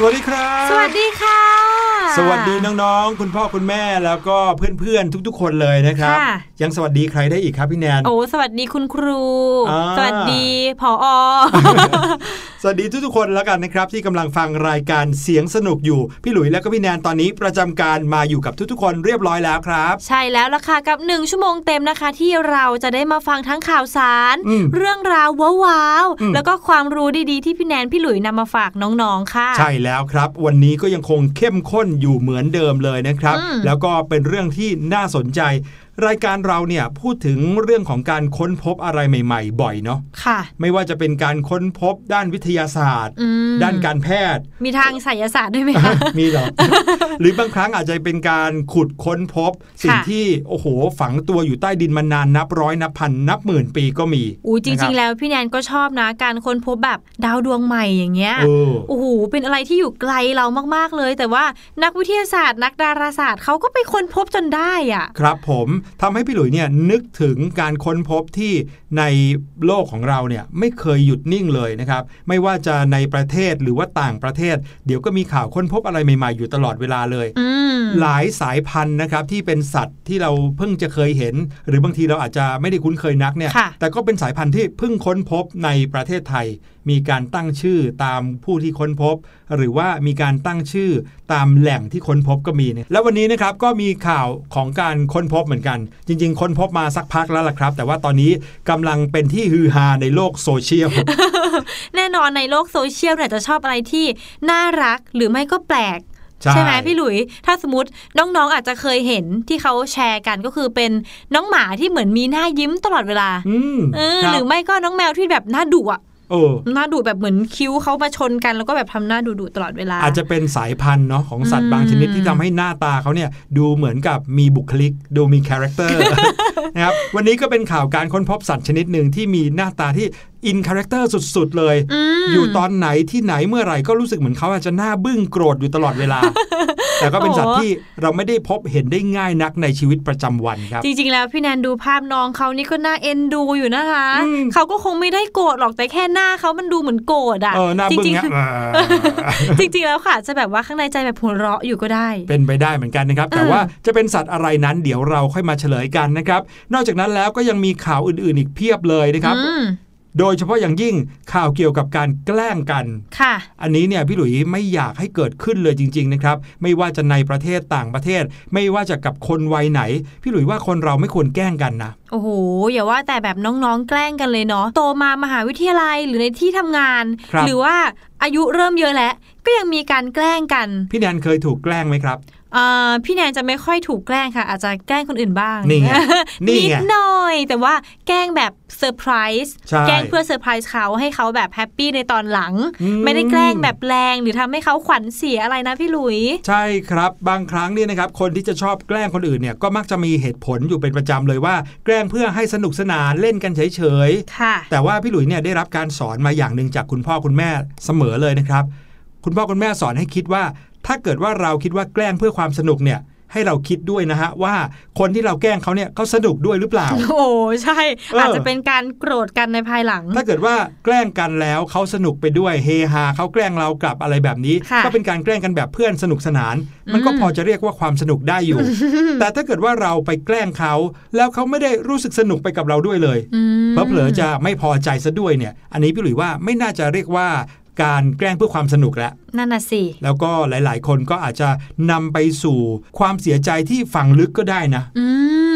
สวัสดีครับ สวัสดีค่ะ สวัสดีน้องๆ คุณพ่อคุณแม่แล้วก็เพื่อนๆ ทุกๆ คนเลยนะครับค่ะยังสวัสดีใครได้อีกครับพี่แนน โอ้สวัสดีคุณครูอ่าสวัสดีผอ สวัสดีทุกๆคนแล้วกันนะครับ ที่กำลังฟังรายการเสียงสนุกอยู่ พี่หลุยและก็พี่แนนตอนนี้ประจำการมาอยู่กับทุกๆคนเรียบร้อยแล้วครับ ใช่แล้วล่ะค่ะกับหนึ่งชั่วโมงเต็มนะคะ ที่เราจะได้มาฟังทั้งข่าวสารอืมเรื่องราวว้าวอืมๆแล้วก็ความรู้ดีๆที่พี่แนนพี่หลุยนำมาฝากน้องๆค่ะ ใช่แล้วครับ วันนี้ก็ยังคงเข้มข้นอยู่เหมือนเดิมเลยนะครับอืมแล้วก็เป็นเรื่องที่น่าสนใจ รายการเราเนี่ยพูดถึงเรื่องของการค้นพบอะไรใหม่ ๆ บ่อยเนาะค่ะ ไม่ว่าจะเป็นการค้นพบด้านวิทยาศาสตร์อืมด้านการแพทย์ มีทางไสยศาสตร์ด้วยไหมคะมีเหรอหรือบางครั้งอาจจะเป็นการขุดค้นพบ สิ่งค่ะที่โอ้โห ฝังตัวอยู่ใต้ดินมานานนับร้อยนับพันนับหมื่นปีก็มีอู้จนะคริบงๆ แล้วพี่แนนก็ชอบนะ การค้นพบแบบดาวดวงใหม่อย่างเงี้ยเออโอ้โหเป็นอะไรที่อยู่ไกลเรามากๆเลย แต่ว่านักวิทยาศาสตร์ นักดาราศาสตร์เขาก็ไปค้นพบจนได้อะครับผมทำให้พี่หลุยเนี่ยนึกถึงการค้นพบที่ในโลกของเราเนี่ยไม่เคยหยุดนิ่งเลยนะครับ ไม่ว่าจะในประเทศหรือว่าต่างประเทศ เดี๋ยวก็มีข่าวค้นพบอะไรใหม่ ๆ อยู่ตลอดเวลาเลยอืมหลายสายพันธุ์นะครับที่เป็นสัตว์ที่เราเพิ่งจะเคยเห็น หรือบางทีเราอาจจะไม่ได้คุ้นเคยนักเนี่ยค่ะแต่ก็เป็นสายพันธุ์ที่เพิ่งค้นพบในประเทศไทย มีการตั้งชื่อตามผู้ที่ค้นพบ หรือว่ามีการตั้งชื่อตามแหล่งที่ค้นพบก็มีเนี่ยแล้ววันนี้นะครับก็มีข่าวของการค้นพบเหมือนกัน จริง ๆ ค้นพบมาสักพักแล้วล่ะครับ แต่ว่าตอนนี้กำลังเป็นที่ฮือฮาในโลกโซเชียล แน่นอนในโลกโซเชียลเนี่ยจะชอบอะไรที่น่ารักหรือไม่ก็แปลกใช่ไหมพี่หลุย ถ้าสมมติน้อง ๆ อาจจะเคยเห็นที่เขาแชร์กันก็คือเป็นน้องหมาที่เหมือนมีหน้ายิ้มตลอดเวลา อืมเออครับหรือไม่ก็น้องแมวที่แบบหน้าดุอะ เออหน้าดุแบบเหมือนคิ้วเขามาชนกันแล้วก็แบบทำหน้าดุๆตลอดเวลา อาจจะเป็นสายพันธุ์เนาะของสัตว์บางชนิดอืมที่ทำให้หน้าตาเขาเนี่ยดูเหมือนกับมีบุคลิก ดูมี character นะครับวันนี้ก็เป็นข่าวการค้นพบสัตว์ชนิดหนึ่งที่มีหน้าตาที่in character สุด ๆ เลยอยู่ตอนไหนที่ไหนเมื่อไหร่ก็รู้สึกเหมือนเขาอาจจะหน้าบึ้งโกรธอยู่ตลอดเวลา แต่ก็เป็นสัตว์ที่เราไม่ได้พบเห็นได้ง่ายนักในชีวิตประจำวันครับ จริง ๆ แล้วพี่แนนดูภาพน้องเขานี่ก็น่าเอ็นดูอยู่นะคะอืมเขาก็คงไม่ได้โกรธหรอกแต่แค่หน้าเขามันดูเหมือนโกรธอะเออหน้าจบึ้งริงเนี้ยๆจริง ๆ แล้วค่ะจะแบบว่าข้างในใจแบบหัวเราะอยู่ก็ได้ เป็นไปได้เหมือนกันนะครับ แต่เออว่าจะเป็นสัตว์อะไรนั้นเดี๋ยวเราค่อยมาเฉลยกันนะครับ นอกจากนั้นแล้วก็ยังมีข่าวอื่นๆอีกเพียบเลยนะครับอืม โดยเฉพาะอย่างยิ่งข่าวเกี่ยวกับการแกล้งกัน ค่ะ อันนี้เนี่ยพี่หลุยไม่อยากให้เกิดขึ้นเลยจริง ๆ นะครับ ไม่ว่าจะในประเทศต่างประเทศ ไม่ว่าจะกับคนวัยไหน พี่หลุยว่าคนเราไม่ควรแกล้งกันนะ โอ้โห อย่าว่าแต่แบบน้องๆ แกล้งกันเลยเนาะ โตมามหาวิทยาลัยหรือในที่ทำงานครับหรือว่าอายุเริ่มเยอะแล้ว ก็ยังมีการแกล้งกัน พี่แนนเคยถูกแกล้งไหมครับอ่า พี่แนนจะไม่ค่อยถูกแกล้งค่ะ อาจจะแกล้งคนอื่นบ้างนี่ไงนี่นิดไงหน่อย แต่ว่าแกล้งแบบเซอร์ไพรส์ใช่แกล้งเพื่อเซอร์ไพรส์เขาให้เขาแบบ happy ในตอนหลังอืมไม่ได้แกล้งแบบแรงหรือทำให้เขาขวัญเสียอะไรนะพี่หลุย ใช่ครับบางครั้งเนี่ยนะครับคนที่จะชอบแกล้งคนอื่นเนี่ยก็มักจะมีเหตุผลอยู่เป็นประจำเลยว่า แกล้งเพื่อให้สนุกสนานเล่นกันเฉยค่ะๆแต่ว่าพี่หลุยเนี่ยได้รับการสอนมาอย่างหนึ่งจากคุณพ่อคุณแม่เสมอเลยนะครับ คุณพ่อคุณแม่สอนให้คิดว่า ถ้าเกิดว่าเราคิดว่าแกล้งเพื่อความสนุกเนี่ยให้เราคิดด้วยนะฮะว่าคนที่เราแกล้งเขาเนี่ยเขาสนุกด้วยหรือเปล่า โอ้ใช่เออออาจจะเป็นการโกรธกันในภายหลัง ถ้าเกิดว่าแกล้งกันแล้วเขาสนุกไปด้วยเฮฮาเขาแกล้งเรากลับอะไรแบบนี้ค่ะก็เป็นการแกล้งกันแบบเพื่อนสนุกสนาน มันก็อืมพอจะเรียกว่าความสนุกได้อยู่ แต่ถ้าเกิดว่าเราไปแกล้งเขาแล้วเขาไม่ได้รู้สึกสนุกไปกับเราด้วยเลยอืมเพราะเผลอๆจะไม่พอใจซะด้วยเนี่ย อันนี้พี่หลุยว่าไม่น่าจะเรียกว่า การแกล้งเพื่อความสนุกแล้วนั่นน่ะสิ แล้วก็หลาย ๆ คนก็อาจจะนำไปสู่ความเสียใจที่ฝังลึกก็ได้นะ อื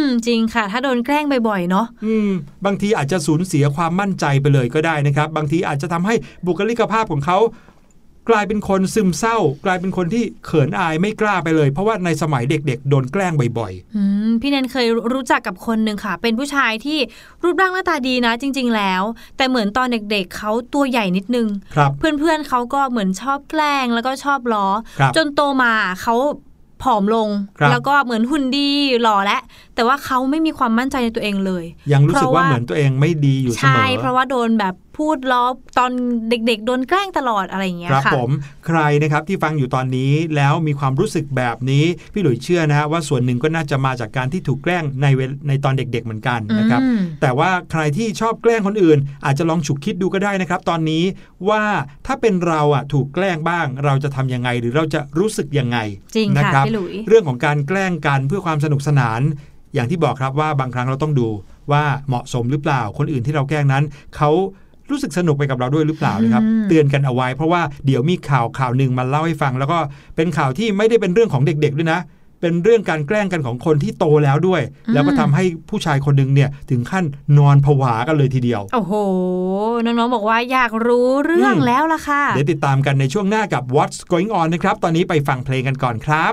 ม จริงค่ะ ถ้าโดนแกล้งบ่อย ๆ เนาะอืม บางทีอาจจะสูญเสียความมั่นใจไปเลยก็ได้นะครับ บางทีอาจจะทำให้บุคลิกภาพของเขา กลายเป็นคนซึมเศร้า กลายเป็นคนที่เขินอายไม่กล้าไปเลย เพราะว่าในสมัยเด็กๆ โดนแกล้งบ่อยอืมพี่แนนเคยรู้จักกับคนหนึ่งค่ะ เป็นผู้ชายที่รูปร่างหน้าตาดีนะ จริง ๆ แล้ว แต่เหมือนตอนเด็กๆเขาตัวใหญ่นิดนึงๆครับเพื่อนๆเขาก็เหมือนชอบแกล้งแล้วก็ชอบล้อครับจนโตมาเขาผอมลงครับแล้วก็เหมือนหุ่นดีหล่อและ แต่ว่าเขาไม่มีความมั่นใจในตัวเองเลย ยังรู้สึกเพราะว่าว่าเหมือนตัวเองไม่ดีอยู่เสมใช่อเพราะว่าโดนแบบ พูดล้อตอนเด็กๆโดนแกล้งตลอดอะไรอย่างเงี้ยครับค่ะผมใครนะครับที่ฟังอยู่ตอนนี้แล้วมีความรู้สึกแบบนี้พี่หลุยเชื่อนะฮะว่าส่วนหนึ่งก็น่าจะมาจากการที่ถูกแกล้งในเวลในตอนเด็ก ๆเหมือนกันนะครับอืมแต่ว่าใครที่ชอบแกล้งคนอื่น อาจจะลองฉุกคิดดูก็ได้นะครับ ตอนนี้ว่าถ้าเป็นเราอะถูกแกล้งบ้าง เราจะทำยังไงหรือเราจะรู้สึกยังไงจริงนะค่ะครับพี่หลุยเรื่องของการแกล้งกันเพื่อความสนุกสนาน อย่างที่บอกครับว่าบางครั้งเราต้องดูว่าเหมาะสมหรือเปล่าคนอื่นที่เราแกล้งนั้นเขา รู้สึกสนุกไปกับเราด้วยหรือเปล่านะครับอืมเตือนกันเอาไว้ เพราะว่าเดี๋ยวมีข่าวข่าวหนึ่งมาเล่าให้ฟัง แล้วก็เป็นข่าวที่ไม่ได้เป็นเรื่องของเด็กๆด้วยนะเป็นเรื่องการแกล้งกันของคนที่โตแล้วด้วย แล้วก็ทำให้ผู้ชายคนหนึ่งเนี่ยถึงขั้นนอนผวากันเลยทีเดียว โอ้โห น้องๆบอกว่าอยากรู้เรื่องอืมแล้วล่ะค่ะ เดี๋ยวติดตามกันในช่วงหน้ากับ What's Going On นะครับ ตอนนี้ไปฟังเพลงกันก่อนครับ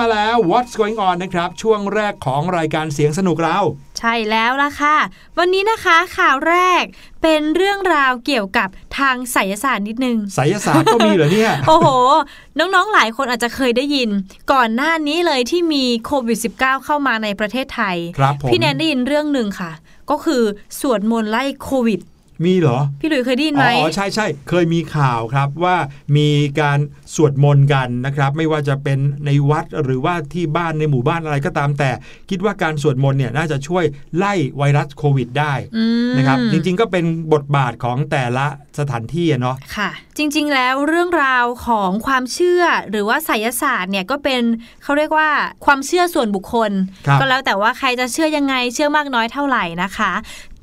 มาแล้วมาแล้ว What's going on นะครับ ช่วงแรกของรายการเสียงสนุกเรา ใช่แล้วล่ะค่ะ วันนี้นะคะข่าวแรกเป็นเรื่องราวเกี่ยวกับทางไสยศาสตร์นิดนึงไสยศาสตร์ก็มีเหรอเนี่ย โอ้โห น้องๆหลายคนอาจจะเคยได้ยิน ก่อนหน้านี้เลยที่มีโควิด -19 เข้ามาในประเทศไทยครับผมพี่แนนได้ยินเรื่องหนึ่งค่ะ ก็คือสวดมนต์ไล่โควิด มีเหรอ พี่หลุยเคยได้ยินอ๋ไหมอใช่ใช่เคยมีข่าวครับว่ามีการสวดมนต์กันนะครับ ไม่ว่าจะเป็นในวัดหรือว่าที่บ้านในหมู่บ้านอะไรก็ตามแต่ คิดว่าการสวดมนต์เนี่ยน่าจะช่วยไล่ไวรัสโควิด ได้อืมนะครับจริงๆ ก็เป็นบทบาทของแต่ละสถานที่อะเนาะค่ะ จริง ๆ แล้วเรื่องราวของความเชื่อหรือว่าไสยศาสตร์เนี่ยก็เป็นเขาเรียกว่าความเชื่อส่วนบุคคลครับก็แล้วแต่ว่าใครจะเชื่อยังไงเชื่อมากน้อยเท่าไหร่นะคะ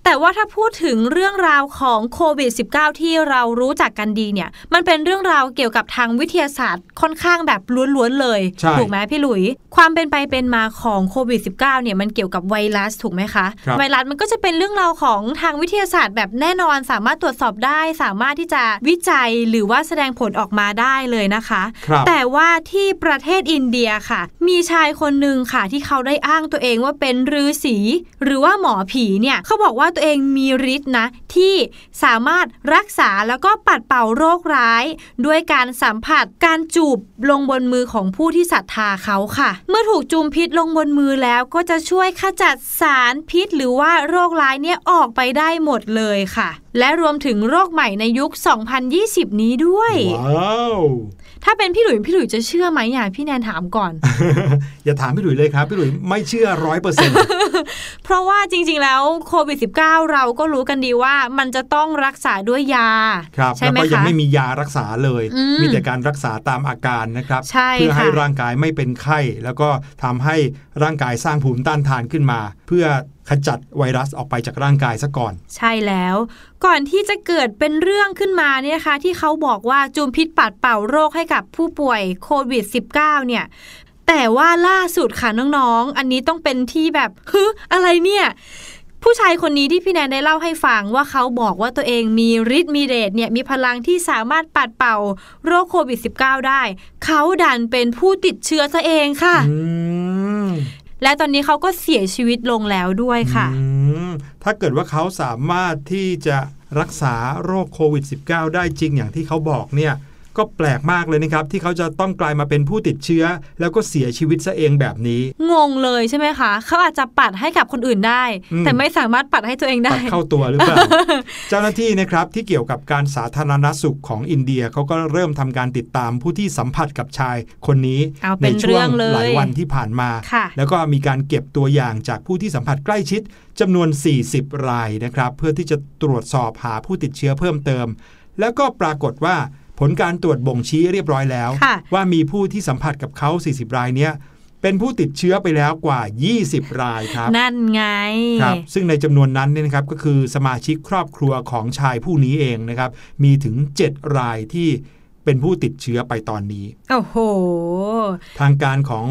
แต่ว่าถ้าพูดถึงเรื่องราวของโควิด -19 ที่เรารู้จักกันดีเนี่ย มันเป็นเรื่องราวเกี่ยวกับทางวิทยาศาสตร์ค่อนข้างแบบล้วนๆเลยใช่ถูกไหมพี่หลุย ความเป็นไปเป็นมาของโควิด -19 เนี่ยมันเกี่ยวกับไวรัสถูกไหมคะครับไวรัสมันก็จะเป็นเรื่องราวของทางวิทยาศาสตร์แบบแน่นอน สามารถตรวจสอบได้ สามารถที่จะวิจัยหรือว่าแสดงผลออกมาได้เลยนะคะครับแต่ว่าที่ประเทศอินเดียค่ะ มีชายคนหนึ่งค่ะที่เขาได้อ้างตัวเองว่าเป็นฤาษีหรือว่าหมอผีเนี่ยเขาบอกว่าตัวเองมีฤทธิ์นะ ที่สามารถรักษาแล้วก็ปัดเป่าโรคร้าย ด้วยการสัมผัสการจูบลงบนมือของผู้ที่ศรัทธาเขาค่ะ เมื่อถูกจูมพิษลงบนมือแล้วก็จะช่วยขจัดสารพิษ หรือว่าโรคร้ายเนี่ยออกไปได้หมดเลยค่ะ และรวมถึงโรคใหม่ในยุค 2020 นี้ด้วย ว้าว ถ้าเป็นพี่หลุยพี่หลุยจะเชื่อไหมอย่าพี่แนนถามก่อน อย่าถามพี่หลุยเลยครับ พี่หลุยไม่เชื่อร้อยเปอร์เซ็นต์เพราะว่าจริง ๆ แล้วโควิด -19 เราก็รู้กันดีว่ามันจะต้องรักษาด้วยยาครับใช่แล้วไหมก็ยังคะไม่มียารักษาเลยอืมมีแต่การรักษาตามอาการนะครับใช่เพื่อให้ค่ะร่างกายไม่เป็นไข้ แล้วก็ทำให้ร่างกายสร้างภูมิต้านทานขึ้นมา เพื่อ ขจัดไวรัสออกไปจากร่างกายซะก่อน ใช่แล้ว ก่อนที่จะเกิดเป็นเรื่องขึ้นมาเนี่ยนะคะ ที่เขาบอกว่าจูมพิษปัดเป่าโรคให้กับผู้ป่วยโควิด -19 เนี่ยแต่ว่าล่าสุดค่ะน้องๆ อันนี้ต้องเป็นที่แบบฮึอะไรเนี่ยผู้ชายคนนี้ที่พี่แนนได้เล่าให้ฟังว่าเขาบอกว่าตัวเองมีฤทธิ์มีเดชเนี่ยมีพลังที่สามารถปัดเป่าโรคโควิด -19 ได้ เขาดันเป็นผู้ติดเชื้อซะเองค่ะอืม และตอนนี้เขาก็เสียชีวิตลงแล้วด้วยค่ะ ถ้าเกิดว่าเขาสามารถที่จะรักษาโรคโควิด -19 ได้จริงอย่างที่เขาบอกเนี่ย ก็แปลกมากเลยนะครับ ที่เขาจะต้องกลายมาเป็นผู้ติดเชื้อ แล้วก็เสียชีวิตซะเองแบบนี้ งงเลยใช่ไหมคะเขาอาจจะปัดให้กับคนอื่นได้อืมแต่ไม่สามารถปัดให้ตัวเองได้ปัดเข้าตัวหรือเปล่าเจ้าหน้าที่นะครับที่เกี่ยวกับการสาธารณสุขของอินเดียเขาก็เริ่มทำการติดตามผู้ที่สัมผัสกับชายคนนี้เอาเป็ในนช่เรื่วองงเลยหลายวันที่ผ่านมาค่ะแล้วก็มีการเก็บตัวอย่างจากผู้ที่สัมผัสใกล้ชิดจำนวน 40 รายนะครับ เพื่อที่จะตรวจสอบหาผู้ติดเชื้อเพิ่มเติม แล้วก็ปรากฏว่า ผลการตรวจบ่งชี้เรียบร้อยแล้วค่ะว่ามีผู้ที่สัมผัสกับเขา 40 รายเนี้ยเป็นผู้ติดเชื้อไปแล้วกว่า 20 รายครับ นั่นไง ครับ ซึ่งในจำนวนนั้นเนี่ยนะครับก็คือสมาชิกครอบครัวของชายผู้นี้เองนะครับ มีถึง 7 รายที่เป็นผู้ติดเชื้อไปตอนนี้ โอ้โห ทางการของ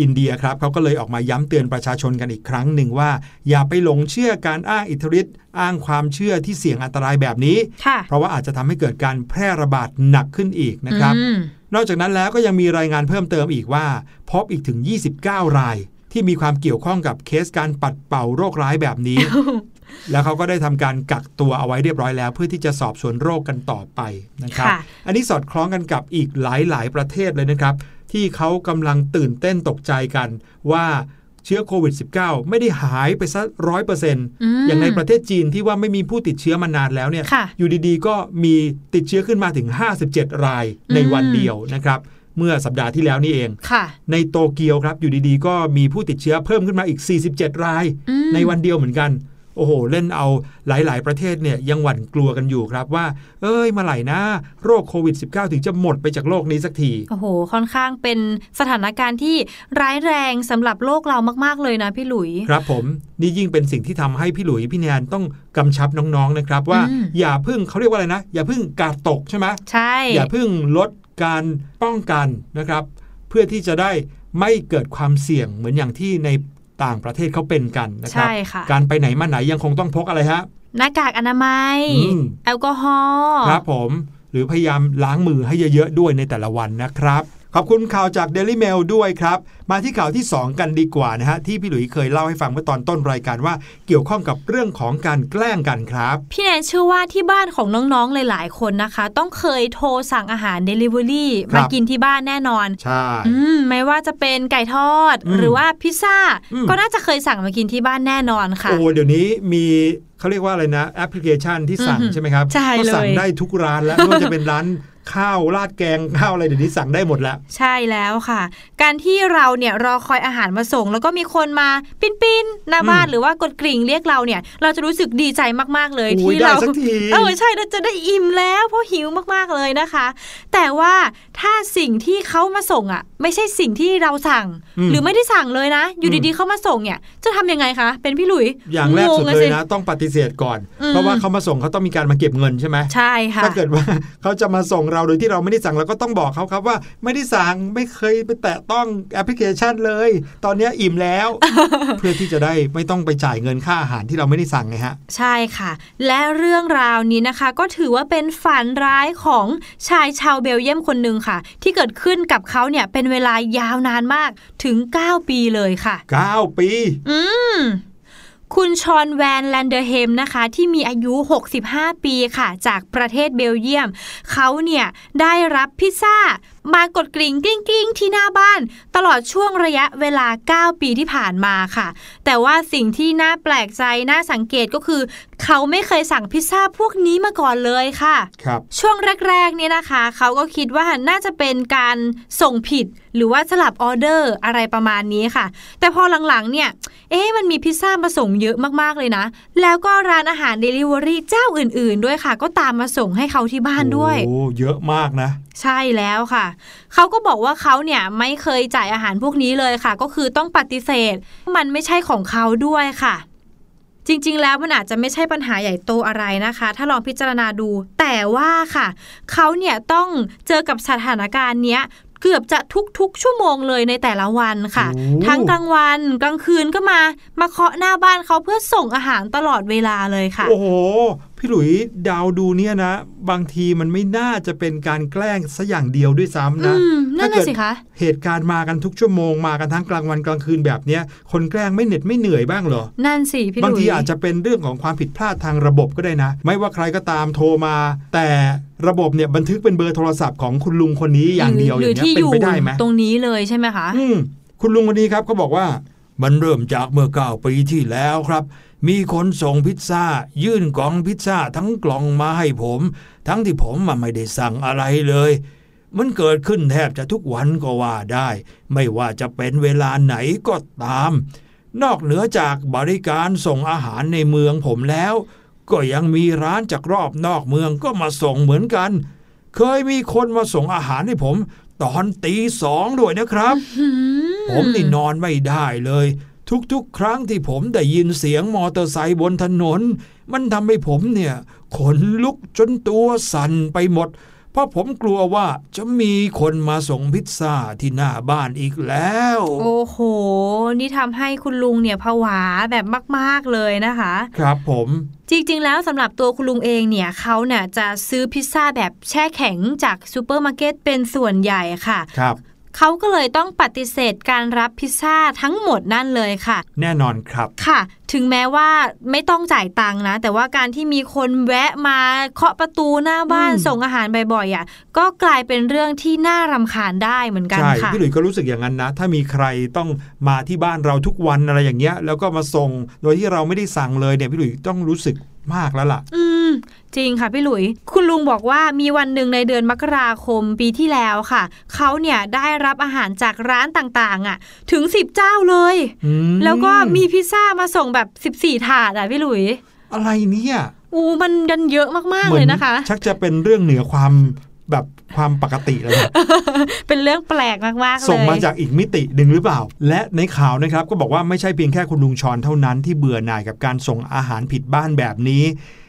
อินเดียครับเขาก็เลยออกมาย้ำเตือนประชาชนกันอีกครั้งหนึ่งว่า อย่าไปหลงเชื่อการอ้างอิทธิฤทธิ์อ้างความเชื่อที่เสี่ยงอันตรายแบบนี้ค่ะเพราะว่าอาจจะทำให้เกิดการแพร่ระบาดหนักขึ้นอีกนะครับอืมนอกจากนั้นแล้วก็ยังมีรายงานเพิ่มเติมอีกว่า พบอีกถึง 29 ราย ที่มีความเกี่ยวข้องกับเคสการปัดเป่าโรคร้ายแบบนี้แล้วเขาก็ได้ทำการกักตัวเอาไว้เรียบร้อยแล้ว เพื่อที่จะสอบสวนโรคกันต่อไปนะครับค่ะอันนี้สอดคล้องกันกับอีกหลายๆประเทศเลยนะครับ ที่เขากำลังตื่นเต้นตกใจกันว่าเชื้อโควิด -19 ไม่ได้หายไปซะร้อยเปอร์เซ็นต์มอย่างในประเทศจีนที่ว่าไม่มีผู้ติดเชื้อมานานแล้วเนี่ยค่ะอยู่ดีๆ ก็มีติดเชื้อขึ้นมาถึง 57 รายในวันเดียวนะครับเมื่อสัปดาห์ที่แล้วนี่เองค่ะในโตเกียวครับอยู่ดีๆ ก็มีผู้ติดเชื้อเพิ่มขึ้นมาอีก 47 รายอืมในวันเดียวเหมือนกัน โอ้โห เล่นเอาหลาย ๆ ประเทศเนี่ยยังหวั่นกลัวกันอยู่ครับว่า เอ้ยเมาไหร่นะ โรคโควิด -19 ถึงจะหมดไปจากโลกนี้สักที โอ้โห ค่อนข้างเป็นสถานการณ์ที่ร้ายแรงสำหรับโลกเรามาก ๆ เลยนะพี่หลุย ครับผม นี่ยิ่งเป็นสิ่งที่ทำให้พี่หลุยพี่แนนต้องกำชับน้อง ๆ นะครับ ว่าอืมอย่าพึ่งเขาเรียกว่าอะไรนะ อย่าพึ่งกาดตกใช่ไหมใช่ อย่าเพิ่งลดการป้องกันนะครับ เพื่อที่จะได้ไม่เกิดความเสี่ยงเหมือนอย่างที่ใน ต่างประเทศเขาเป็นกันนะครัใช่ค่ะการไปไหนมาไหนยังคงต้องพกอะไรฮะหน้ากากอนามัยอืมแอลกอฮอล์ครับผม หรือพยายามล้างมือให้เยอะๆด้วยในแต่ละวันนะครับ ขอบคุณข่าวจาก Daily Mail ด้วยครับ มาที่ข่าวที่ 2 กันดีกว่านะฮะ ที่พี่หลุยเคยเล่าให้ฟังเมื่อตอนต้นรายการว่าเกี่ยวข้องกับเรื่องของการแกล้งกันครับ พี่แนนเชื่อว่าที่บ้านของน้องๆ หลายๆ คนนะคะ ต้องเคยโทรสั่งอาหาร Delivery ครัมาบกินที่บ้านแน่นอน ใช่อืมไม่ว่าจะเป็นไก่ทอดอืมหรือว่าพิซซ่าอืมก็น่าจะเคยสั่งมากินที่บ้านแน่นอนค่ะโอ้เดี๋ยวนี้มีเขาเรียกว่าอะไรนะแอปพลิเคชันที่สั่งอือหือใช่ไหมครับใช่ก็สั่งเลยได้ทุกร้านแล้วไม่ว่าจะเป็นร้าน ข้าวราดแกงข้าวอะไรเดี๋ยวนี้สั่งได้หมดแล้ว ใช่แล้วค่ะ การที่เราเนี่ยรอคอยอาหารมาส่ง แล้วก็มีคนมาปิ้นปิ้นๆหน้าบ้านอืมหรือว่ากดกริ่งเรียกเราเนี่ย เราจะรู้สึกดีใจมากๆเลยโอ้ยที่ได้เราสักทีเออใช่เราจะได้อิ่มแล้วเพราะหิวมากๆเลยนะคะ แต่ว่าถ้าสิ่งที่เขามาส่งอะ ไม่ใช่สิ่งที่เราสั่งอืมหรือไม่ได้สั่งเลยนะ อยู่อืมดีๆเขามาส่งเนี่ยจะทำยังไงคะเป็นพี่หลุยอย่างแรกสุดงงเลยสินะต้องปฏิเสธก่อนอืมเพราะว่าเขามาส่งเขาต้องมีการมาเก็บเงินใช่ไหมใช่ค่ะถ้าเกิดว่าเขาจะมาส่งเราโดยที่เราไม่ได้สั่งเราก็ต้องบอกเขาครับว่า ไม่ได้สั่งไม่เคยไปแตะต้องแอปพลิเคชันเลย ตอนนี้อิ่มแล้ว เพื่อที่จะได้ไม่ต้องไปจ่ายเงินค่าอาหารที่เราไม่ได้สั่งไงฮะ ใช่ค่ะ และเรื่องราวนี้นะคะ ก็ถือว่าเป็นฝันร้ายของชายชาวเบลเยียมคนหนึ่งค่ะ ที่เกิดขึ้นกับเขาเนี่ยเป็นเวลายาวนานมากถึง 9 ปีเลยค่ะ 9 ปี อืม คุณชอนแวนแลนเดอร์เฮมนะคะที่มีอายุ 65 ปีค่ะ จากประเทศเบลเยียม เขาเนี่ยได้รับพิซซ่ามากดกริ่งกลิ้งกลิ้งที่หน้าบ้าน ตลอดช่วงระยะเวลา 9 ปีที่ผ่านมาค่ะ แต่ว่าสิ่งที่น่าแปลกใจน่าสังเกตก็คือ เขาไม่เคยสั่งพิซซ่าพวกนี้มาก่อนเลยค่ะครับช่วงแรกๆเนี่ยนะคะ เขาก็คิดว่าน่าจะเป็นการส่งผิดหรือว่าสลับออเดอร์อะไรประมาณนี้ค่ะ แต่พอหลังๆเนี่ย เอ๊ะมันมีพิซซ่ามาส่งเยอะมากๆเลยนะ แล้วก็ร้านอาหาร Delivery เจ้าอื่นๆ ด้วยค่ะ ก็ตามมาส่งให้เขาที่บ้านด้วย โอ้ เยอะมากนะ ใช่แล้วค่ะ เขาก็บอกว่าเขาเนี่ยไม่เคยจ่ายอาหารพวกนี้เลยค่ะ ก็คือต้องปฏิเสธ มันไม่ใช่ของเขาด้วยค่ะ จริงๆ แล้วมันอาจจะไม่ใช่ปัญหาใหญ่โตอะไรนะคะ ถ้าลองพิจารณาดู แต่ว่าค่ะ เขาเนี่ยต้องเจอกับสถานการณ์เนี้ยเกือบจะทุกๆ ชั่วโมงเลยในแต่ละวันค่ะโอ้ทั้งกลางวันกลางคืนก็มา มาเคาะหน้าบ้านเขาเพื่อส่งอาหารตลอดเวลาเลยค่ะ โอ้โห พี่หลุยดาวดูเนี่ยนะ บางทีมันไม่น่าจะเป็นการแกล้งซะอย่างเดียวด้วยซ้ำอืนะมนั่นถ้าเกิน่ะดสิคะเหตุการณ์มากันทุกชั่วโมงมากันทั้งกลางวันกลางคืนแบบเนี้ย คนแกล้งไม่เหน็ดไม่เหนื่อยบ้างเหรอ นั่นสิพี่หบางลุยทีอาจจะเป็นเรื่องของความผิดพลาดทางระบบก็ได้นะ ไม่ว่าใครก็ตามโทรมา แต่ระบบเนี่ยบันทึกเป็นเบอร์โทรศัพท์ของคุณลุงคนนี้อย่างเดียวหอรืย่างเงี้ที่ยเป็นไปได้ไหมตรงนี้เลยใช่ไหมคะอืมคุณลุงคนนี้ครับเขาบอกว่ามันเริ่มจากเมื่อเก้าปีที่แล้วครับ มีคนส่งพิซซ่า ยื่นกล่องพิซซ่าทั้งกล่องมาให้ผม ทั้งที่ผมมันไม่ได้สั่งอะไรเลย มันเกิดขึ้นแทบจะทุกวันก็ว่าได้ ไม่ว่าจะเป็นเวลาไหนก็ตาม นอกเหนือจากบริการส่งอาหารในเมืองผมแล้ว ก็ยังมีร้านจากรอบนอกเมืองก็มาส่งเหมือนกัน เคยมีคนมาส่งอาหารให้ผม ตอนตีสองด้วยนะครับ ผมนี่นอนไม่ได้เลย ทุกๆ ครั้งที่ผมได้ยินเสียงมอเตอร์ไซค์บนถนน มันทำให้ผมเนี่ย ขนลุกจนตัวสั่นไปหมด เพราะผมกลัวว่าจะมีคนมาส่งพิซซ่าที่หน้าบ้านอีกแล้ว โอ้โห นี่ทำให้คุณลุงเนี่ยผวาแบบมาก ๆ เลยนะคะ ครับผมจริง ๆ แล้วสำหรับตัวคุณลุงเองเนี่ยเขาเนี่ยจะซื้อพิซซ่าแบบแช่แข็งจากซูเปอร์มาร์เก็ตเป็นส่วนใหญ่ค่ะครับ เขาก็เลยต้องปฏิเสธการรับพิซซ่าทั้งหมดนั่นเลยค่ะ แน่นอนครับค่ะ ถึงแม้ว่าไม่ต้องจ่ายตังค์นะ แต่ว่าการที่มีคนแวะมาเคาะประตูหน้าบ้านอืมส่งอาหารบ่อยๆอะก็กลายเป็นเรื่องที่น่ารำคาญได้เหมือนกันใช่ค่ะพี่หลุยส์ก็รู้สึกอย่างนั้นนะ ถ้ามีใครต้องมาที่บ้านเราทุกวันอะไรอย่างเงี้ย แล้วก็มาส่งโดยที่เราไม่ได้สั่งเลยเนี่ยพี่หลุยส์ต้องรู้สึกมากแล้วล่ะอืม จริงค่ะพี่หลุย คุณลุงบอกว่ามีวันหนึ่งในเดือนมกราคมปีที่แล้วค่ะ เขาเนี่ยได้รับอาหารจากร้านต่างๆ อะ ถึง10เจ้าเลยอืมแล้วก็มีพิซซ่ามาส่งแบบ14ถาดอะพี่หลุย อะไรเนี่ยอูมันดันเยอะมากๆเหมืเลอนยนะคะ ชักจะเป็นเรื่องเหนือความแบบความปกติแล้วนะเป็นเรื่องแปลกมากๆเลยส่งมาจากอีกมิติหนึ่งหรือเปล่า และในข่าวนะครับก็บอกว่าไม่ใช่เพียงแค่คุณลุงชอนเท่านั้นที่เบื่อหน่ายกับการส่งอาหารผิดบ้านแบบนี้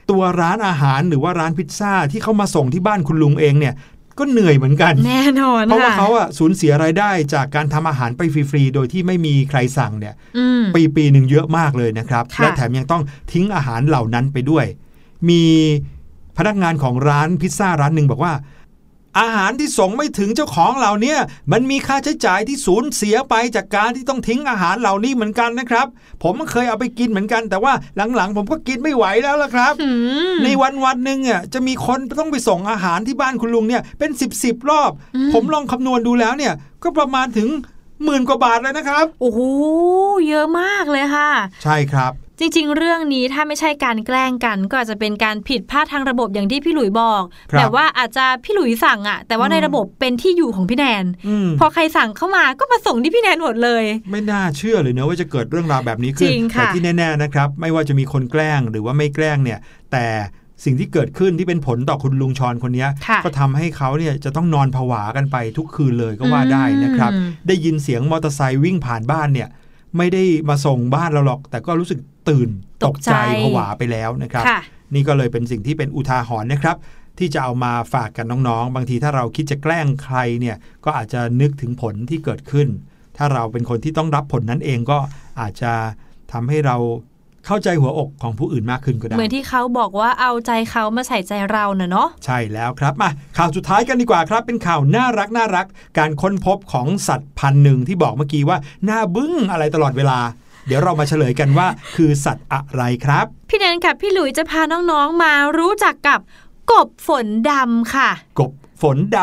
ตัวร้านอาหารหรือว่าร้านพิซซ่าที่เขามาส่งที่บ้านคุณลุงเองเนี่ยก็เหนื่อยเหมือนกัน แน่นอนเพราะว่าค่ะเขาอะสูญเสียรายได้จากการทำอาหารไปฟรีๆ โดยที่ไม่มีใครสั่งเนี่ยอืมปีปีหนึ่งเยอะมากเลยนะครับค่ะและแถมยังต้องทิ้งอาหารเหล่านั้นไปด้วย มีพนักงานของร้านพิซซ่าร้านหนึ่งบอกว่า อาหารที่ส่งไม่ถึงเจ้าของเหล่าเนี้มันมีค่าใช้จ่ายที่สูญเสียไปจากการที่ต้องทิ้งอาหารเหล่านี้เหมือนกันนะครับ ผมเคยเอาไปกินเหมือนกัน แต่ว่าหลังๆ ผมก็กินไม่ไหวแล้วล่ะครับอืมในวันวันหนึ่งอะจะมีคนต้องไปส่งอาหารที่บ้านคุณลุงเนี่ยเป็น 10บสรอบอืมผมลองคำนวณดูแล้วเนี่ยก็ประมาณถึงหมื่นกว่าบาทเลยนะครับ โอ้โห เยอะมากเลยค่ะ ใช่ครับ จริง ๆ เรื่องนี้ถ้าไม่ใช่การแกล้งกัน ก็อาจจะเป็นการผิดพลาดทางระบบอย่างที่พี่หลุยบอกครับแบบว่าอาจจะพี่หลุยสั่งอะแต่ว่าในอืมระบบเป็นที่อยู่ของพี่แนนอืมพอใครสั่งเข้ามาก็มาส่งที่พี่แนนหมดเลย ไม่น่าเชื่อเลยเนอะว่าจะเกิดเรื่องราวแบบนี้ขึ้นจริงค่ะแต่ที่แน่ๆนะครับ ไม่ว่าจะมีคนแกล้งหรือว่าไม่แกล้งเนี่ย แต่สิ่งที่เกิดขึ้นที่เป็นผลต่อคุณลุงชอนคนเนี้ยค่ะก็ทำให้เขาเนี่ยจะต้องนอนผวากันไปทุกคืนเลยก็ว่าได้นะครับอืมได้ยินเสียงมอเตอร์ไซค์วิ่งผ่านบ้านเนี่ย ไม่ได้มาส่งบ้านเราหรอก แต่ก็รู้สึกตื่นตกใจผวาไปแล้วนะครับค่ะนี่ก็เลยเป็นสิ่งที่เป็นอุทาหรณ์นะครับ ที่จะเอามาฝากกันน้องๆ บางทีถ้าเราคิดจะแกล้งใครเนี่ยก็อาจจะนึกถึงผลที่เกิดขึ้น ถ้าเราเป็นคนที่ต้องรับผลนั้นเองก็อาจจะทำให้เรา เข้าใจหัวอกของผู้อื่นมากขึ้นก็ได้ เหมือนที่เขาบอกว่าเอาใจเขามาใส่ใจเราเนอะเนาะใช่แล้วครับมาข่าวสุดท้ายกันดีกว่าครับ เป็นข่าวน่ารักน่ารัก การค้นพบของสัตว์พันธุ์หนึ่งที่บอกเมื่อกี้ว่าหน้าบึ้งอะไรตลอดเวลา เดี๋ยวเรามาเฉลยกันว่า คือสัตว์อะไรครับ พี่แนนกับพี่หลุยจะพาน้องๆมารู้จักกับกบฝนดำค่ะ กบฝนด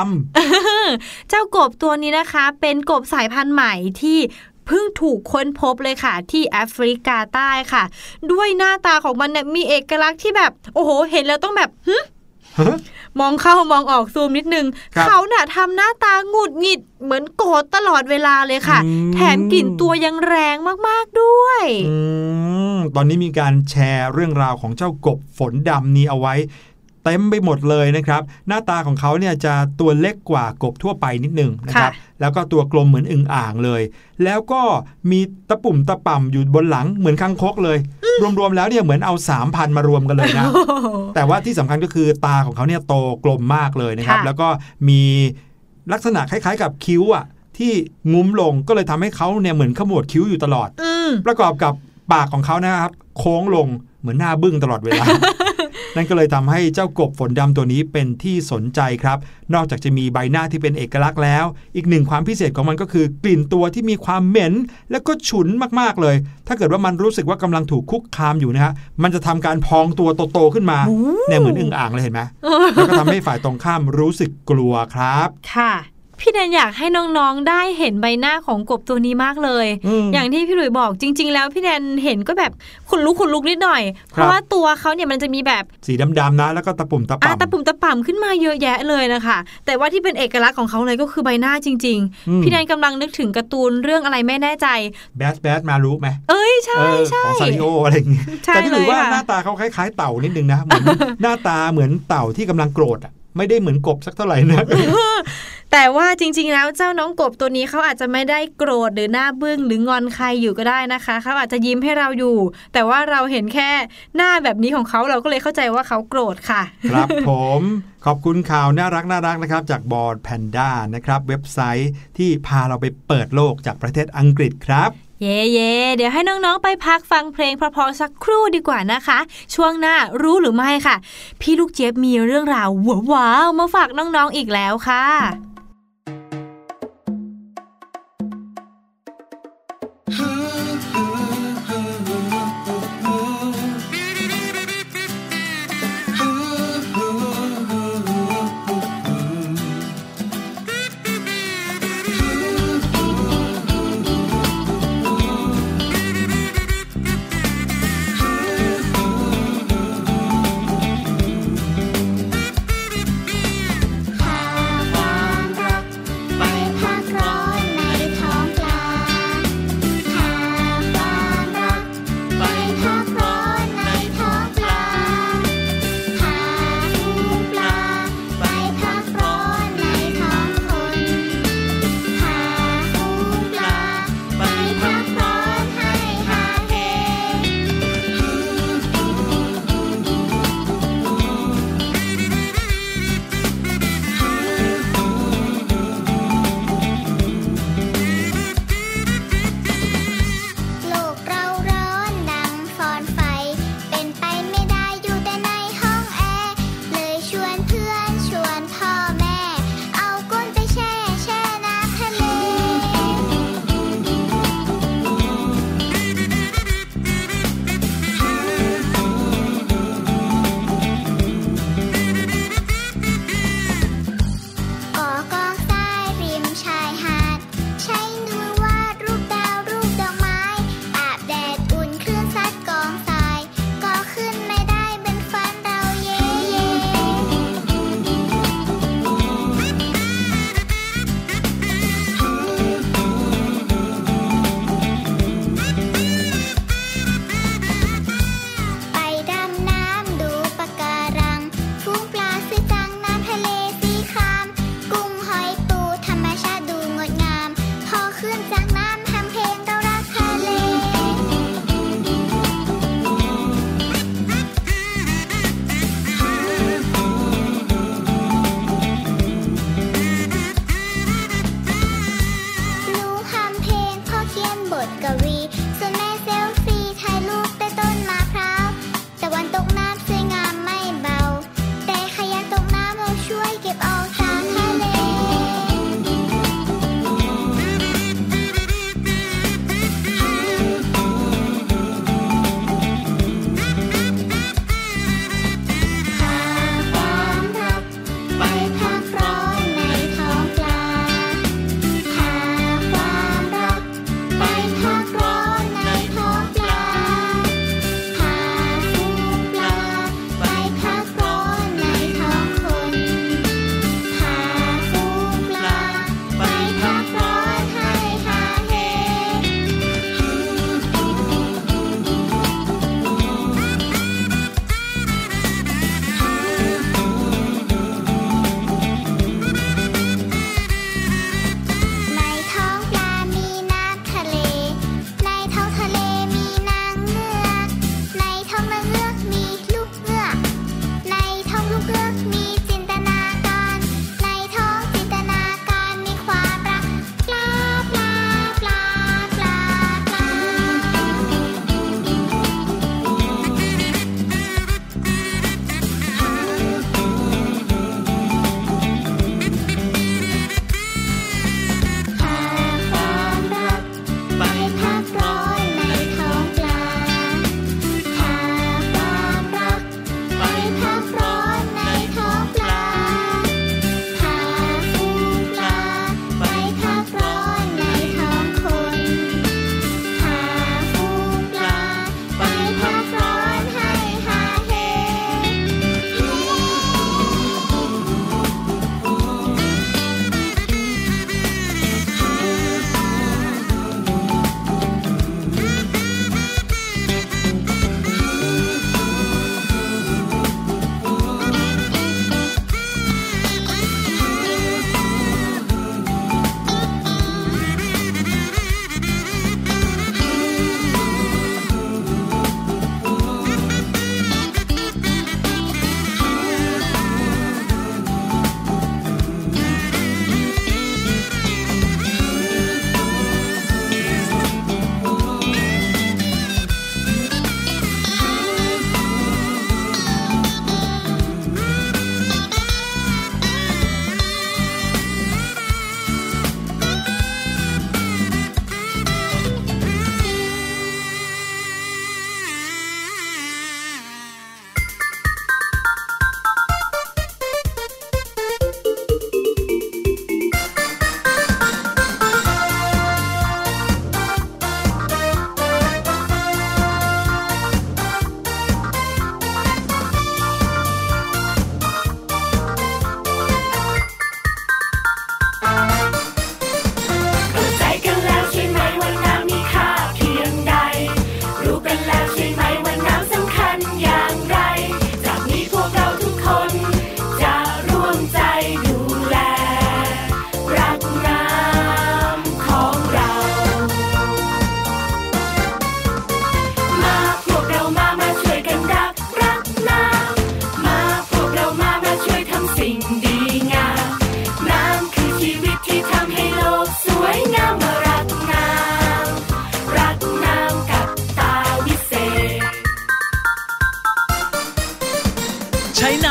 ำ เจ้ากบตัวนี้นะคะ เป็นกบสายพันธุ์ใหม่ที่ เพิ่งถูกค้นพบเลยค่ะ ที่แอฟริกาใต้ค่ะ ด้วยหน้าตาของมันเนี่ยมีเอกลักษณ์ที่แบบ โอ้โห เห็นแล้วต้องแบบหึฮะมองเข้ามองออกซูมนิดนึงครับเขาน่ะทำหน้าตาหงุดหงิดเหมือนโกรธตลอดเวลาเลยค่ะอืมแถมกลิ่นตัวยังแรงมากๆด้วยอืมตอนนี้มีการแชร์เรื่องราวของเจ้ากบฝนดำนี้เอาไว้ เต็มไปหมดเลยนะครับ หน้าตาของเขาเนี่ยจะตัวเล็กกว่ากบทั่วไปนิดหนึงนะครับค่ะแล้วก็ตัวกลมเหมือนอึ่งอ่างเลย แล้วก็มีตะปุ่มตะป่ำอยู่บนหลังเหมือนคางคกเลย รวมๆแล้วเนี่ยเหมือนเอาสามพันมารวมกันเลยนะ แต่ว่าที่สำคัญก็คือตาของเขาเนี่ยโตกลมมากเลยนะครับค่ะแล้วก็มีลักษณะคล้าย ๆ กับคิ้วอะที่งุ้มลงก็เลยทำให้เขาเนี่ยเหมือนขมวดคิ้วอยู่ตลอดอืมประกอบกับปากของเขานะครับ โค้งลงเหมือนหน้าบึ้งตลอดเวลา นั่นก็เลยทำให้เจ้ากบฝนดำตัวนี้เป็นที่สนใจครับ นอกจากจะมีใบหน้าที่เป็นเอกลักษณ์แล้ว อีกหนึ่งความพิเศษของมันก็คือกลิ่นตัวที่มีความเหม็น และก็ฉุนมากๆเลย ถ้าเกิดว่ามันรู้สึกว่ากำลังถูกคุกคามอยู่นะฮะมันจะทำการพองตัวโตๆขึ้นมาเนี่ยเหมือนอึ่งอ่างเลยเห็นไหมแล้วก็ทำให้ฝ่ายตรงข้ามรู้สึกกลัวครับค่ะ พี่แนนอยากให้น้องๆได้เห็นใบหน้าของกบตัวนี้มากเลยอืมอย่างที่พี่หลุยบอกจริง ๆ แล้วพี่แนนเห็นก็แบบขนลุกขนลุกนิดหน่อย เพครับราะว่าตัวเขาเนี่ยมันจะมีแบบสีดำๆนะ แล้วก็ตะปุ่มตะอาป่ำตะปุ่มตะป่ำขึ้นมาเยอะแยะเลยนะคะ แต่ว่าที่เป็นเอกลักษณ์ของเขาเลยก็คือใบหน้าจริงอืมๆพี่แนนกำลังนึกถึงการ์ตูนเรื่องอะไรไม่แน่ใจแบสแบสมารู้ไหมเอ้ยใช่เออใช่ของซาริโออะไรอย่างงี้ใช่แต่ที่หรือว่าเลยค่ะหน้าตาเขาคล้ายๆเต่านิดนึงนะเหมือนหน้าตาเหมือนเต่าที่กำลังโกรธอะ ไม่ได้เหมือนกบสักเท่าไหร่นะแต่ว่าจริง ๆ แล้วเจ้าน้องกบตัวนี้เขาอาจจะไม่ได้โกรธหรือหน้าบึ้งหรืองอนใครอยู่ก็ได้นะคะเขาอาจจะยิ้มให้เราอยู่ แต่ว่าเราเห็นแค่หน้าแบบนี้ของเขาเราก็เลยเข้าใจว่าเขาโกรธค่ะ ครับผมขอบคุณข่าวน่ารักน่ารักนะครับ จากบอร์ดแพนด้านะครับ เว็บไซต์ที่พาเราไปเปิดโลกจากประเทศอังกฤษครับ เย่เย่เดี๋ยวให้น้องๆ ไปพักฟังเพลงเพราะๆสักครู่ดีกว่านะคะ ช่วงหน้ารู้หรือไม่ค่ะ พี่ลูกเจี๊ยบมีเรื่องราวว้าวมาฝากน้องๆอีกแล้วค่ะ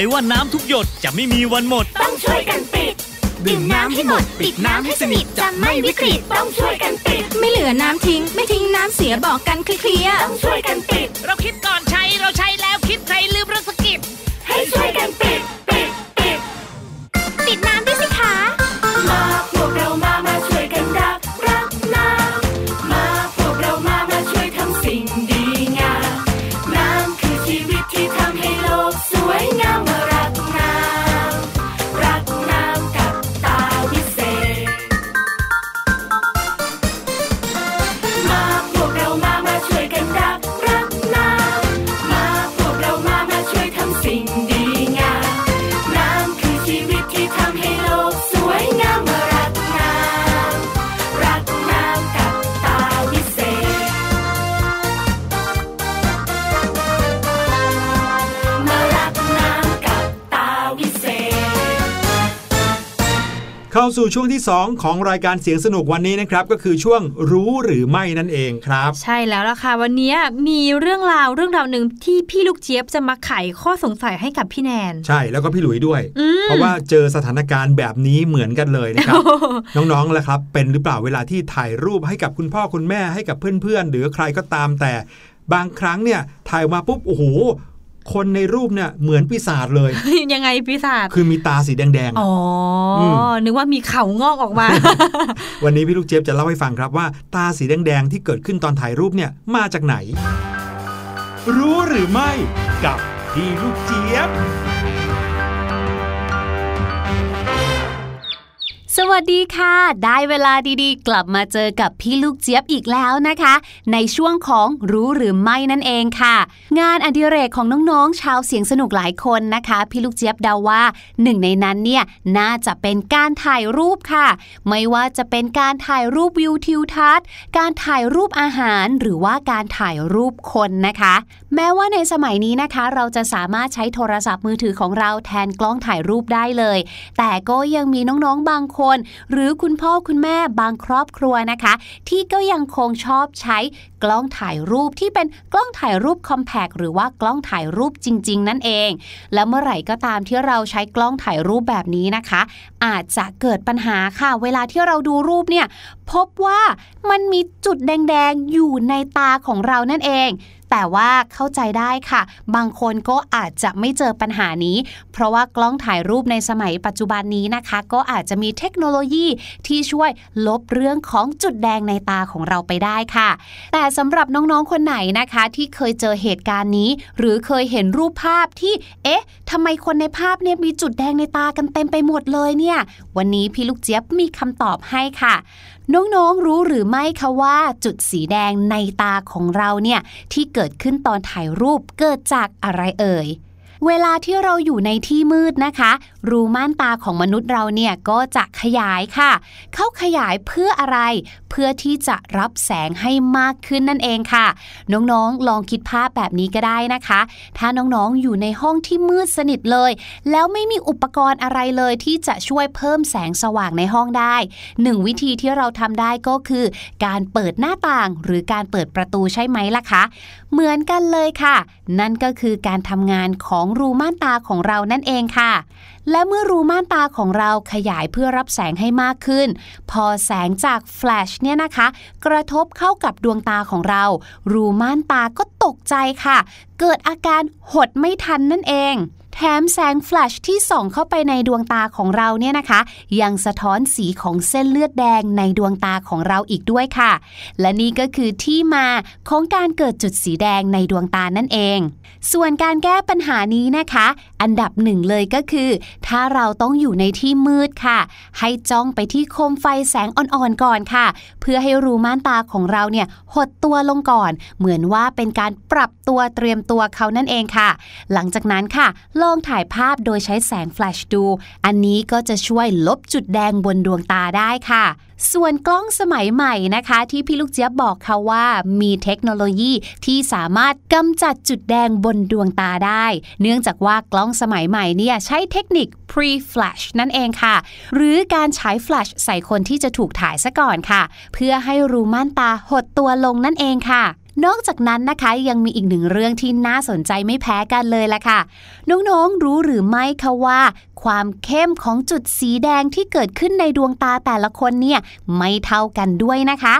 เลยว่าน้ำทุกหยดจะไม่มีวันหมด ต้องช่วยกันปิด ดื่มน้ำให้หมด ปิดน้ำให้สนิทจะไม่วิกฤตต้องช่วยกันปิด ไม่เหลือน้ำทิ้ง ไม่ทิ้งน้ำเสียบอกกันเคลียร์ต้องช่วยกันปิด เราคิดก่อนใช้เราใช้แล้วคิดใครลืมเรื่องสกิปให้ช่วยกัน เข้าสู่ช่วงที่ 2 ของรายการเสียงสนุกวันนี้นะครับ ก็คือช่วงรู้หรือไม่นั่นเองครับ ใช่แล้วล่ะค่ะ วันนี้มีเรื่องราวเรื่องราวหนึ่งที่พี่ลูกเจี๊ยบจะมาไขข้อสงสัยให้กับพี่แนน ใช่แล้วก็พี่หลุยด้วยอืมเพราะว่าเจอสถานการณ์แบบนี้เหมือนกันเลยนะครับ น้องๆแล้วครับ เป็นหรือเปล่าเวลาที่ถ่ายรูปให้กับคุณพ่อคุณแม่ให้กับเพื่อนๆ หรือใครก็ตามแต่บางครั้งเนี่ยถ่ายออกมาปุ๊บโอ้โห คนในรูปเนี่ยเหมือนปีศาจเลย ยังไงพี่ศาจคือมีตาสีแดงอ๋ออมนึกว่ามีเขางอกออกมาๆวันนี้พี่ลูกเจี๊ยบจะเล่าให้ฟังครับว่า ตาสีแดงๆที่เกิดขึ้นตอนถ่ายรูปเนี่ยมาจากไหน รู้หรือไม่ กับพี่ลูกเจี๊ยบ สวัสดีค่ะ ได้เวลาดีๆ กลับมาเจอกับพี่ลูกเจี๊ยบอีกแล้วนะคะ ในช่วงของรู้หรือไม่นั่นเองค่ะ งานอดิเรกของน้องๆ ชาวเสียงสนุกหลายคนนะคะ พี่ลูกเจี๊ยบเดาว่าหนึ่งในนั้นเนี่ยน่าจะเป็นการถ่ายรูปค่ะ ไม่ว่าจะเป็นการถ่ายรูปวิวทิวทัศน์ การถ่ายรูปอาหาร หรือว่าการถ่ายรูปคนนะคะ แม้ว่าในสมัยนี้นะคะ เราจะสามารถใช้โทรศัพท์มือถือของเราแทนกล้องถ่ายรูปได้เลย แต่ก็ยังมีน้องๆบางคนหรือคุณพ่อคุณแม่บางครอบครัวนะคะ ที่ก็ยังคงชอบใช้กล้องถ่ายรูปที่เป็นกล้องถ่ายรูปคอมแพกหรือว่ากล้องถ่ายรูปจริง ๆ นั่นเอง แล้วเมื่อไหร่ก็ตามที่เราใช้กล้องถ่ายรูปแบบนี้นะคะ อาจจะเกิดปัญหาค่ะ เวลาที่เราดูรูปเนี่ยพบว่ามันมีจุดแดง ๆ อยู่ในตาของเรานั่นเอง แต่ว่าเข้าใจได้ค่ะ บางคนก็อาจจะไม่เจอปัญหานี้ เพราะว่ากล้องถ่ายรูปในสมัยปัจจุบันนี้นะคะ ก็อาจจะมีเทคโนโลยีที่ช่วยลบเรื่องของจุดแดงในตาของเราไปได้ค่ะ แต่สำหรับน้องๆคนไหนนะคะ ที่เคยเจอเหตุการณ์นี้ หรือเคยเห็นรูปภาพที่เอ๊ะทำไมคนในภาพเนี่ยมีจุดแดงในตากันเต็มไปหมดเลยเนี่ย วันนี้พี่ลูกเจี๊ยบมีคำตอบให้ค่ะ น้องๆรู้หรือไม่คะว่าจุดสีแดงในตาของเราเนี่ยที่เกิดขึ้นตอนถ่ายรูปเกิดจากอะไรเอ่ย เวลาที่เราอยู่ในที่มืดนะคะ รูม่านตาของมนุษย์เราเนี่ยก็จะขยายค่ะ เข้าขยายเพื่ออะไร เพื่อที่จะรับแสงให้มากขึ้นนั่นเองค่ะ น้องๆ ลองคิดภาพแบบนี้ก็ได้นะคะ ถ้าน้องๆ อยู่ในห้องที่มืดสนิทเลย แล้วไม่มีอุปกรณ์อะไรเลยที่จะช่วยเพิ่มแสงสว่างในห้องได้ หนึ่งวิธีที่เราทำได้ก็คือ การเปิดหน้าต่างหรือการเปิดประตูใช่ไหมล่ะคะ เหมือนกันเลยค่ะ นั่นก็คือการทำงานของรูม่านตาของเรานั่นเองค่ะ และเมื่อรูม่านตาของเราขยายเพื่อรับแสงให้มากขึ้น พอแสงจากแฟลชเนี่ยนะคะ กระทบเข้ากับดวงตาของเรา รูม่านตาก็ตกใจค่ะ เกิดอาการหดไม่ทันนั่นเอง แถมแสงแฟลชที่ส่องเข้าไปในดวงตาของเราเนี่ยนะคะ ยังสะท้อนสีของเส้นเลือดแดงในดวงตาของเราอีกด้วยค่ะ และนี่ก็คือที่มาของการเกิดจุดสีแดงในดวงตานั่นเอง ส่วนการแก้ปัญหานี้นะคะ อันดับหนึ่งเลยก็คือ ถ้าเราต้องอยู่ในที่มืดค่ะ ให้จ้องไปที่โคมไฟแสงอ่อนๆก่อนค่ะ เพื่อให้รูม่านตาของเราเนี่ยหดตัวลงก่อน เหมือนว่าเป็นการปรับตัวเตรียมตัวเขานั่นเองค่ะ หลังจากนั้นค่ะลองถ่ายภาพโดยใช้แสงแฟลชดู อันนี้ก็จะช่วยลบจุดแดงบนดวงตาได้ค่ะ ส่วนกล้องสมัยใหม่นะคะ ที่พี่ลูกเจี๊ยบบอกค่ะว่า มีเทคโนโลยีที่สามารถกำจัดจุดแดงบนดวงตาได้ เนื่องจากว่ากล้องสมัยใหม่เนี่ยใช้เทคนิค pre-flash นั่นเองค่ะ หรือการใช้แฟลชใส่คนที่จะถูกถ่ายซะก่อนค่ะ เพื่อให้รูม่านตาหดตัวลงนั่นเองค่ะ นอกจากนั้นนะคะยังมีอีกหนึ่งเรื่องที่น่าสนใจไม่แพ้กันเลยล่ะค่ะ น้องๆรู้หรือไม่คะว่า ความเข้มของจุดสีแดงที่เกิดขึ้นในดวงตาแต่ละคนเนี่ยไม่เท่ากันด้วยนะคะ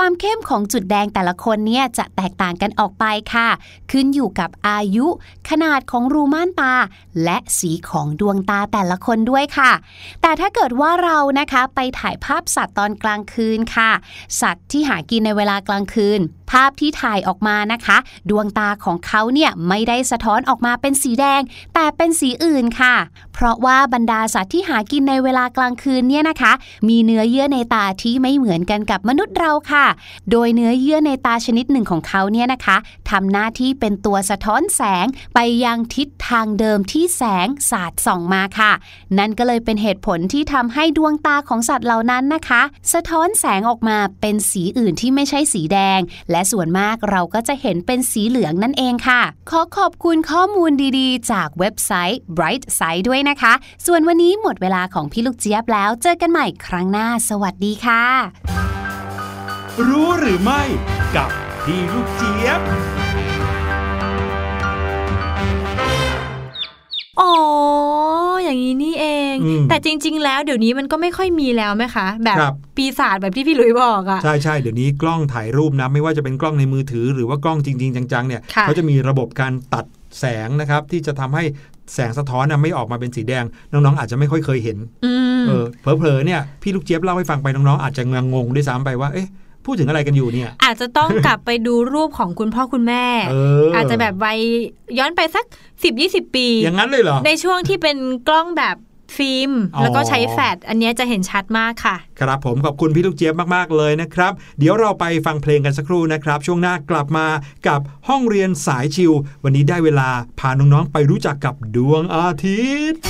ความเข้มของจุดแดงแต่ละคนเนี่ยจะแตกต่างกันออกไปค่ะ ขึ้นอยู่กับอายุ ขนาดของรูม่านตา และสีของดวงตาแต่ละคนด้วยค่ะ แต่ถ้าเกิดว่าเรานะคะไปถ่ายภาพสัตว์ตอนกลางคืนค่ะ สัตว์ที่หากินในเวลากลางคืนภาพที่ถ่ายออกมานะคะ ดวงตาของเขาเนี่ยไม่ได้สะท้อนออกมาเป็นสีแดง แต่เป็นสีอื่นค่ะ เพราะว่าบรรดาสัตว์ที่หากินในเวลากลางคืนเนี่ยนะคะ มีเนื้อเยื่อในตาที่ไม่เหมือนกันกับมนุษย์เราค่ะ โดยเนื้อเยื่อในตาชนิดหนึ่งของเขาเนี่ยนะคะทำหน้าที่เป็นตัวสะท้อนแสงไปยังทิศทางเดิมที่แสงสาดส่องมาค่ะ นั่นก็เลยเป็นเหตุผลที่ทำให้ดวงตาของสัตว์เหล่านั้นนะคะ สะท้อนแสงออกมาเป็นสีอื่นที่ไม่ใช่สีแดงและและส่วนมากเราก็จะเห็นเป็นสีเหลืองนั่นเองค่ะ ขอขอบคุณข้อมูลดีๆ จากเว็บไซต์ Bright Side ด้วยนะคะ ส่วนวันนี้หมดเวลาของพี่ลูกเจี๊ยบแล้ว เจอกันใหม่ครั้งหน้า สวัสดีค่ะ รู้หรือไม่ กับพี่ลูกเจี๊ยบ อ๋อ อย่างนี้นี่เองอืมแต่จริง ๆ แล้วเดี๋ยวนี้มันก็ไม่ค่อยมีแล้วไหมคะ แบบครับปีศาจแบบที่พี่หลุยบอกอะใช่ใช่เดี๋ยวนี้กล้องถ่ายรูปนะไม่ว่าจะเป็นกล้องในมือถือหรือว่ากล้องจริง ๆ จังๆเนี่ยค่ะเขาจะมีระบบการตัดแสงนะครับ ที่จะทำให้แสงสะท้อนนะไม่ออกมาเป็นสีแดง น้องๆ อาจจะไม่ค่อยเคยเห็นอืมเออเผลอๆเนี่ยพี่ลูกเจี๊ยบเล่าให้ฟังไปน้องๆอาจจะงงๆด้วยซ้ำไปว่าเอ๊ะ พูดถึงอะไรกันอยู่เนี่ย อาจจะต้องกลับไปดูรูปของคุณพ่อคุณแม่เออออาจจะแบบวัยย้อนไปสัก 10-20 ปี อย่างนั้นเลยเหรอ ในช่วงที่เป็นกล้องแบบฟิล์มอ๋อแล้วก็ใช้แฟลชอันเนี้ยจะเห็นชัดมากค่ะ ครับผมขอบคุณพี่ลูกเจี๊ยบมาก ๆ เลยนะครับ เดี๋ยวเราไปฟังเพลงกันสักครู่นะครับ ช่วงหน้ากลับมากับห้องเรียนสายชิว วันนี้ได้เวลาพาน้อง ๆ ไปรู้จักกับดวงอาทิตย์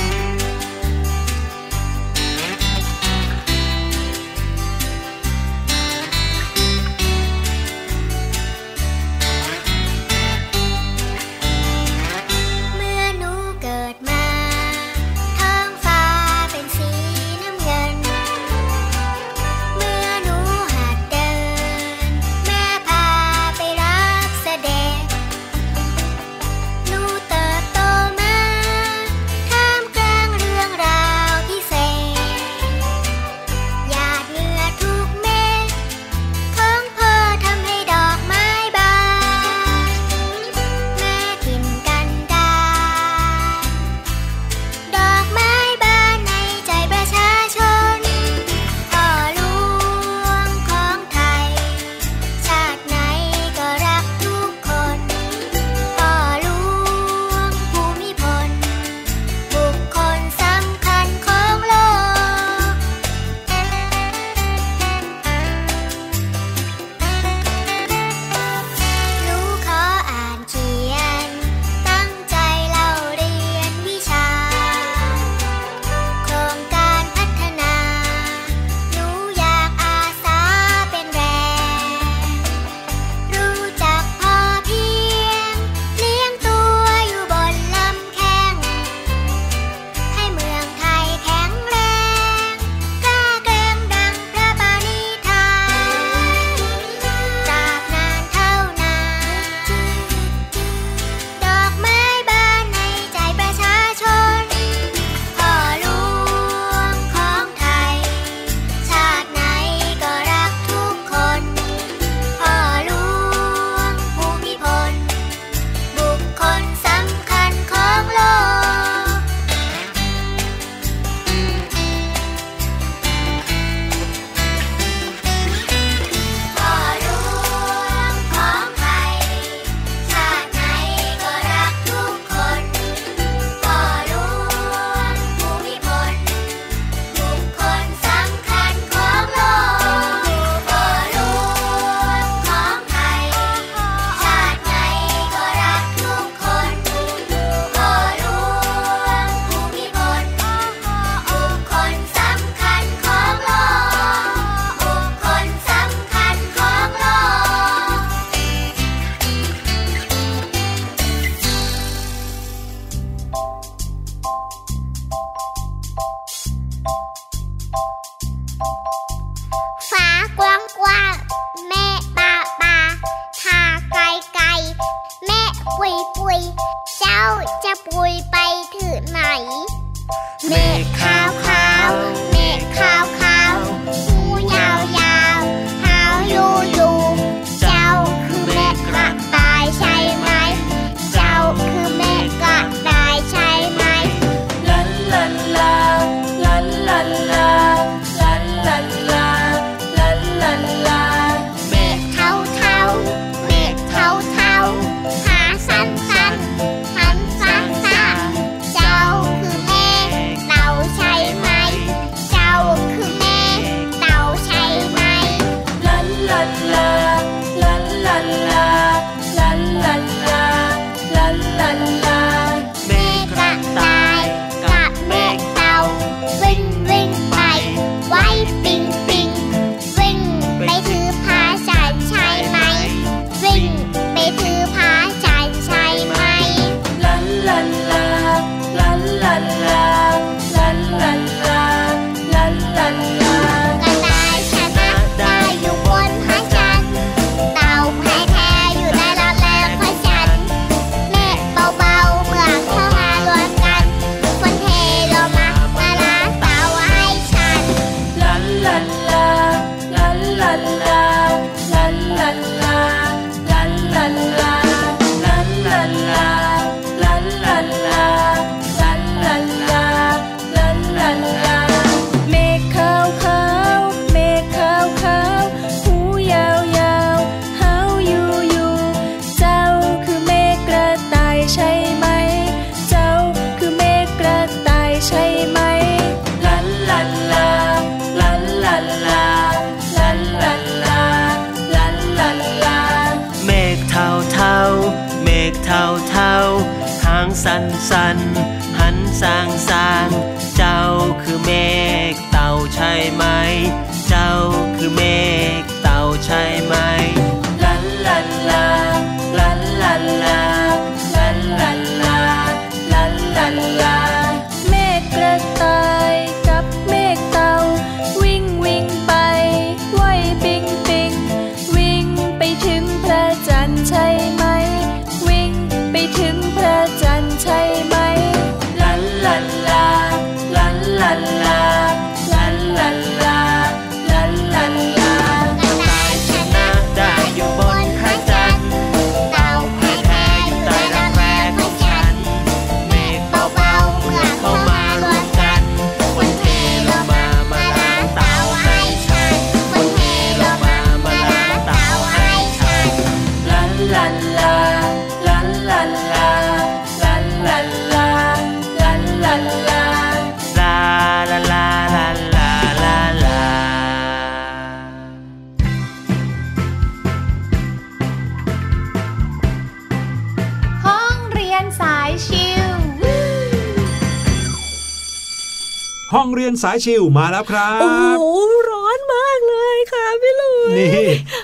เรียนสายชิวมาแล้วครัโอ้บโหร้อนมากเลยค่ะพี่ลุยนี่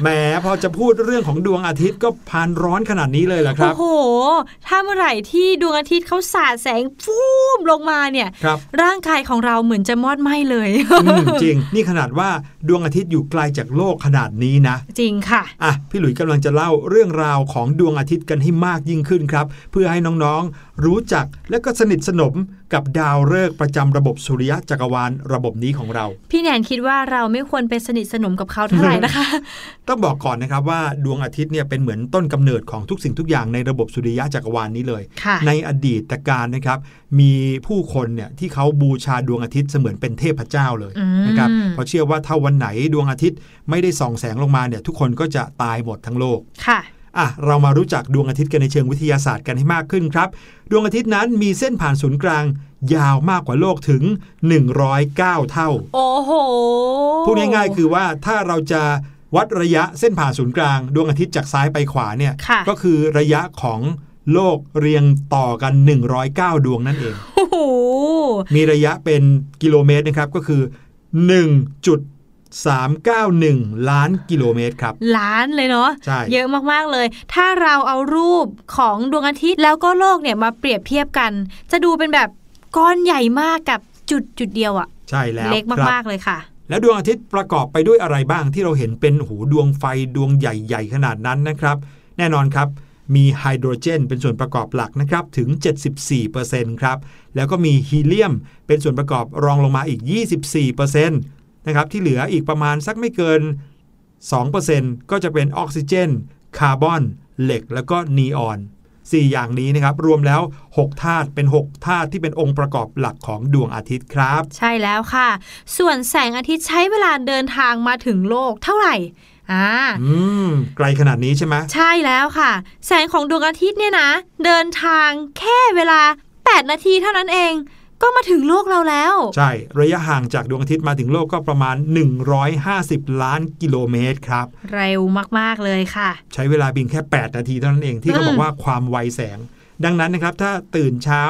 แหมพอจะพูดเรื่องของดวงอาทิตย์ก็พานร้อนขนาดนี้เลยเหรอครับ โอ้โห ถ้าเมื่อไหร่ที่ดวงอาทิตย์เขาสาดแสงฟูมลงมาเนี่ยครับร่างกายของเราเหมือนจะมอดไหม้เลยอืมจริง นี่ขนาดว่าดวงอาทิตย์อยู่ไกลจากโลกขนาดนี้นะ จริงค่ะ อะ พี่หลุยส์กำลังจะเล่าเรื่องราวของดวงอาทิตย์กันให้มากยิ่งขึ้นครับ เพื่อให้น้องๆ รู้จักและก็สนิทสนม กับดาวฤกษ์ประจำระบบสุริยะจักรวาลระบบนี้ของเรา พี่แนนคิดว่าเราไม่ควรไปสนิทสนมกับเขาเท่าไหร่นะคะ ต้องบอกก่อนนะครับว่าดวงอาทิตย์เนี่ยเป็นเหมือนต้นกำเนิดของทุกสิ่งทุกอย่างในระบบสุริยะจักรวาลนี้เลยค่ะในอดีตการนะครับ มีผู้คนเนี่ยที่เขาบูชาดวงอาทิตย์เสมือนเป็นเทพเจ้าเลยอืมนะครับเพราะเชื่อว่าถ้าวันไหนดวงอาทิตย์ไม่ได้ส่องแสงลงมาเนี่ยทุกคนก็จะตายหมดทั้งโลกค่ะ อะเรามารู้จักดวงอาทิตย์กันในเชิงวิทยาศาสตร์กันให้มากขึ้นครับ ดวงอาทิตย์นั้นมีเส้นผ่านศูนย์กลาง ยาวมากกว่าโลกถึง 109 เท่า โอ้โหพูดง่ายๆคือว่าถ้าเราจะวัดระยะเส้นผ่านศูนย์กลาง ดวงอาทิตย์จากซ้ายไปขวาเนี่ยค่ะก็คือระยะของโลกเรียงต่อกัน 109 ดวงนั่นเองโอ้โหมีระยะเป็นกิโลเมตรนะครับก็คือ 1.391 ล้านกิโลเมตรครับ ล้านเลยเนาะใช่เยอะมากๆเลย ถ้าเราเอารูปของดวงอาทิตย์แล้วก็โลกเนี่ยมาเปรียบเทียบกัน จะดูเป็นแบบก้อนใหญ่มากกับจุดจุดเดียวอะใช่แล้วเล็กครับมากๆเลยค่ะ แล้วดวงอาทิตย์ประกอบไปด้วยอะไรบ้างที่เราเห็นเป็นหูดวงไฟดวงใหญ่ๆขนาดนั้นนะครับ แน่นอนครับมีไฮโดรเจนเป็นส่วนประกอบหลักนะครับถึง 74%ครับ แล้วก็มีฮีเลียมเป็นส่วนประกอบรองลงมาอีก 24% นะครับที่เหลืออีกประมาณสักไม่เกิน 2%ก็จะเป็นออกซิเจน คาร์บอน เหล็ก แล้วก็นีออน 4 อย่างนี้นะครับรวมแล้ว 6 ธาตุเป็น 6 ธาตุที่เป็นองค์ประกอบหลักของดวงอาทิตย์ครับ ใช่แล้วค่ะ ส่วนแสงอาทิตย์ใช้เวลาเดินทางมาถึงโลกเท่าไหร่อ่าอืมไกลขนาดนี้ใช่ไหมใช่แล้วค่ะ แสงของดวงอาทิตย์เนี่ยนะ เดินทางแค่เวลา 8 นาทีเท่านั้นเอง ก็มาถึงโลกเราแล้ว ใช่ ระยะห่างจากดวงอาทิตย์มาถึงโลกก็ประมาณ 150 ล้านกิโลเมตรครับ เร็วมาก ๆ เลยค่ะ ใช้เวลาเพียงแค่ 8 นาทีเท่านั้นเองที่เขาอืมบอกว่าความไวแสง ดังนั้นนะครับถ้าตื่นเช้า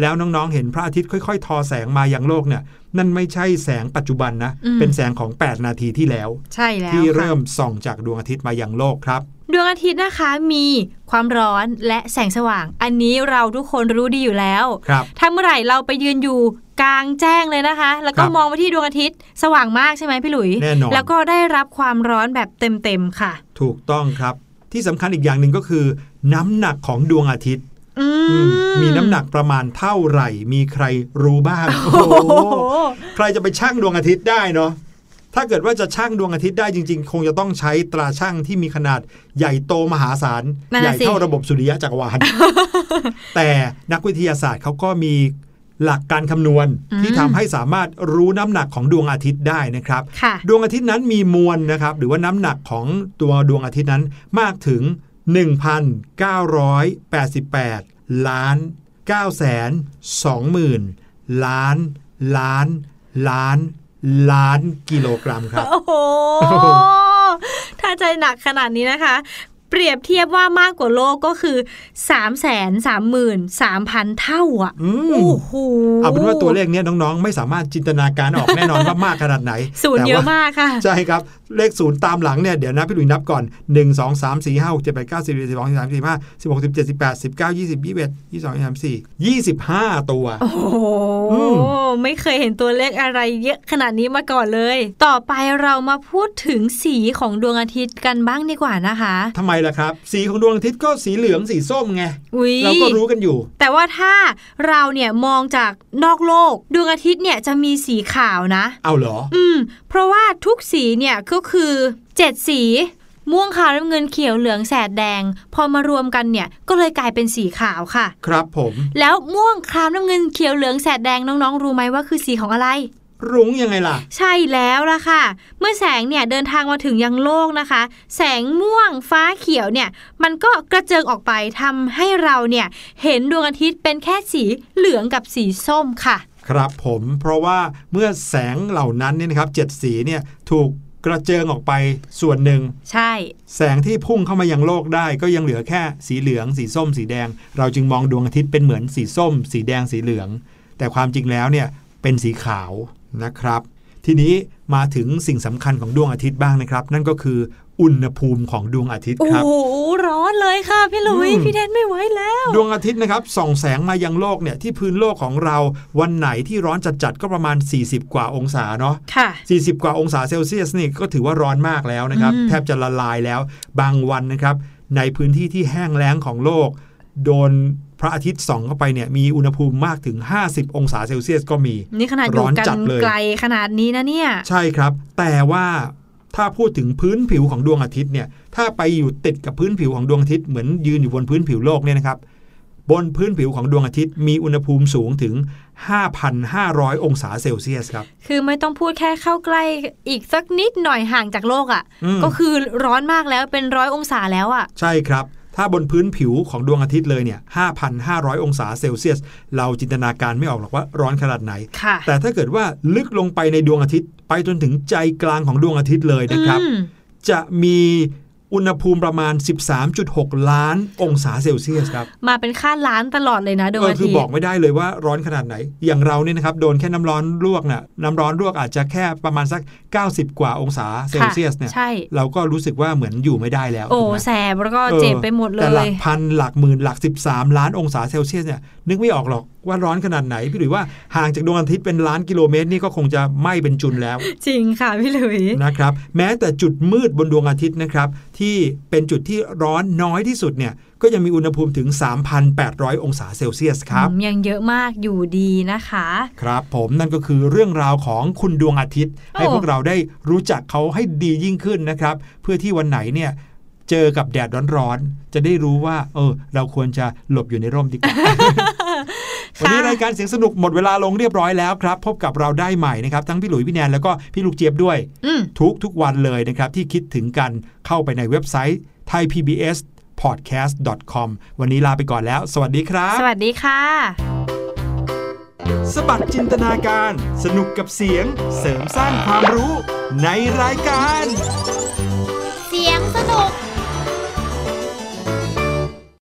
แล้วน้องๆ เห็นพระอาทิตย์ค่อยๆ ทอแสงมายังโลกเนี่ยนั่นไม่ใช่แสงปัจจุบันนะ เป็นแสงของ 8 นาทีที่แล้ว ใช่แล้ว ที่ค่ะเริ่มส่องจากดวงอาทิตย์มายังโลกครับ ดวงอาทิตย์นะคะมีความร้อนและแสงสว่าง อันนี้เราทุกคนรู้ดีอยู่แล้วครับถ้าเมื่อไหร่เราไปยืนอยู่กลางแจ้งเลยนะคะ แล้วก็ครับมองไปที่ดวงอาทิตย์สว่างมากใช่ไหมพี่หลุยแน่นอนแล้วก็ได้รับความร้อนแบบเต็มๆค่ะ ถูกต้องครับ ที่สำคัญอีกอย่างหนึ่งก็คือ น้ำหนักของดวงอาทิตย์อือื มมมีน้ำหนักประมาณเท่าไหร่ มีใครรู้บ้างโอ้โหโอ้โหใครจะไปชั่งดวงอาทิตย์ได้เนาะถ้าเกิดว่าจะชั่งดวงอาทิตย์ได้จริง ๆ คงจะต้องใช้ตราชั่งที่มีขนาดใหญ่โตมหาศาลนั่นใหน่ะญ่สิเท่าระบบสุริยะจักรวาล แต่นักวิทยาศาสตร์เขาก็มีหลักการคำนวณที่ทำให้สามารถรู้น้ำหนักของดวงอาทิตย์ได้นะครับค่ะดวงอาทิตย์นั้นมีมวลนะครับ หรือว่าน้ำหนักของตัวดวงอาทิตย์นั้นมากถึง 1,988 ล้าน9แสน20,000 ล้าน ล้าน ล้าน ล้านกิโลกรัมครับ โอ้โห ถ้าใจหนักขนาดนี้นะคะ เปรียบเทียบว่ามากกว่าโลกก็คือ 3 3 3 3 0 0 0 เท่าอะอืมโอ้โห เอาเป็นว่าตัวเลขเนี้ยน้อง ๆ ไม่สามารถจินตนาการออกแน่นอนว่ามากขนาดไหน ศูนย์แต่เยอะว่ามากค่ะ ใช่ครับ เลขศูนย์ตามหลังเนี่ยเดี๋ยวนะพี่หลุยนับก่อน 1 2 3 4 5 6 7 8 9 10 11 12 13 14 15 16 17 18 19 20 21 22 23 24 25 ตัว โอ้โหอืมไม่เคยเห็นตัวเลขอะไรเยอะขนาดนี้มาก่อนเลย ต่อไปเรามาพูดถึงสีของดวงอาทิตย์กันบ้างดีกว่านะคะทำไมล่ะครับ สีของดวงอาทิตย์ก็สีเหลืองสีส้มไงอุ๊ยเราก็รู้กันอยู่ แต่ว่าถ้าเราเนี่ยมองจากนอกโลก ดวงอาทิตย์เนี่ยจะมีสีขาวนะ เอาเหรอ อืม เพราะว่าทุกสีเนี่ยก็คือเจ็ดสีม่วงขาวน้ำเงินเขียวเหลืองแสดแดง พอมารวมกันเนี่ยก็เลยกลายเป็นสีขาวค่ะ ครับผม แล้วม่วงครามน้ำเงินเขียวเหลืองแสดแดงน้องๆ รู้ไหมว่าคือสีของอะไร รุ้งยังไงล่ะ ใช่แล้วล่ะค่ะ เมื่อแสงเนี่ยเดินทางมาถึงยังโลกนะคะ แสงม่วงฟ้าเขียวเนี่ย มันก็กระเจิงออกไปทำให้เราเนี่ยเห็นดวงอาทิตย์เป็นแค่สีเหลืองกับสีส้มค่ะ ครับผมเพราะว่าเมื่อแสงเหล่านั้นเนี่ยนะครับเจ็ดสีเนี่ยถูก กระเจิงออกไปส่วนหนึ่ง ใช่ แสงที่พุ่งเข้ามายังโลกได้ก็ยังเหลือแค่สีเหลือง สีส้ม สีแดง เราจึงมองดวงอาทิตย์เป็นเหมือนสีส้ม สีแดงสีเหลือง แต่ความจริงแล้วเนี่ยเป็นสีขาวนะครับ ทีนี้ มาถึงสิ่งสำคัญของดวงอาทิตย์บ้างนะครับ นั่นก็คืออุณหภูมิของดวงอาทิตย์โอ้ครับโหร้อนเลยค่ะพี่หลุยอืมพี่แดนไม่ไหวแล้ว ดวงอาทิตย์นะครับส่องแสงมายังโลกเนี่ยที่พื้นโลกของเราวันไหนที่ร้อนจัดๆก็ประมาณ 40 กว่าองศาเนาะค่ะ 40 กว่าองศาเซลเซียสนี่ก็ถือว่าร้อนมากแล้วนะครับอืมแทบจะละลายแล้วบางวันนะครับในพื้นที่ที่แห้งแล้งของโลก โดน พระอาทิตย์ส่องเข้าไปเนี่ยมีอุณหภูมิมากถึง 50 องศาเซลเซียสก็มี นี่ขนาดอร้ยู่อนกัจันดเลยไกลขนาดนี้นะเนี่ย ใช่ครับ แต่ว่าถ้าพูดถึงพื้นผิวของดวงอาทิตย์เนี่ยถ้าไปอยู่ติดกับพื้นผิวของดวงอาทิตย์เหมือนยืนอยู่บนพื้นผิวโลกเนี่ยนะครับบนพื้นผิวของดวงอาทิตย์มีอุณหภูมิสูงถึง 5,500 องศาเซลเซียสครับ คือไม่ต้องพูดแค่เข้าใกล้อีกสักนิดหน่อยห่างจากโลกอะ่ะอืมก็คือร้อนมากแล้วเป็นร้อยองศาแล้วอะ่ะ ใช่ครับ ถ้าบนพื้นผิวของดวงอาทิตย์เลยเนี่ย 5,500 องศาเซลเซียส เราจินตนาการไม่ออกหรอกว่าร้อนขนาดไหนค่ะแต่ถ้าเกิดว่าลึกลงไปในดวงอาทิตย์ ไปจนถึงใจกลางของดวงอาทิตย์เลยนะครับอืมจะมี อุณหภูมิประมาณ 13.6 ล้านองศาเซลเซียสครับ มาเป็นค่าล้านตลอดเลยนะดวงเอออาคือทิตบอกย์ไม่ได้เลยว่าร้อนขนาดไหน อย่างเราเนี่ยนะครับโดนแค่น้ำร้อนลวกน่ะน้ำร้อนลวกอาจจะแค่ประมาณสัก 90 กว่าองศาเซลเซียสเนี่ยใช่เราก็รู้สึกว่าเหมือนอยู่ไม่ได้แล้ว โอ้ถูกไหมแสบแล้วก็เจ็บไปหมดเลแต่หลัยกพันหลักหมื่นหลัก 13 ล้านองศาเซลเซียสเนี่ยนึกไม่ออกหรอก ว่าร้อนขนาดไหนพี่หลุยว่าห่างจากดวงอาทิตย์เป็นล้านกิโลเมตรนี่ก็คงจะไหม้เป็นจุนแล้ว จริงค่ะพี่หลุยนะครับ แม้แต่จุดมืดบนดวงอาทิตย์นะครับ ที่เป็นจุดที่ร้อนน้อยที่สุดเนี่ยก็ยังมีอุณหภูมิถึง 3,800 องศาเซลเซียสครับอืมยังเยอะมากอยู่ดีนะคะ ครับผมนั่นก็คือเรื่องราวของคุณดวงอาทิตย์โอ้ให้พวกเราได้รู้จักเขาให้ดียิ่งขึ้นนะครับ เพื่อที่วันไหนเนี่ยเจอกับแดดร้อนๆจะได้รู้ว่า เออ เราควรจะหลบอยู่ในร่มดีกว่า วันนี้รายการเสียงสนุกหมดเวลาลงเรียบร้อยแล้วครับ พบกับเราได้ใหม่นะครับทั้งพี่หลุยพี่แนนแล้วก็พี่ลูกเจี๊ยบด้วยอืมทุกทุกวันเลยนะครับที่คิดถึงกันเข้าไปในเว็บไซต์ thaipbspodcast.com วันนี้ลาไปก่อนแล้ว สวัสดีครับ สวัสดีค่ะ สบัดจินตนาการ สนุกกับเสียงเสริมสร้างความรู้ในรายการ เสียงสนุก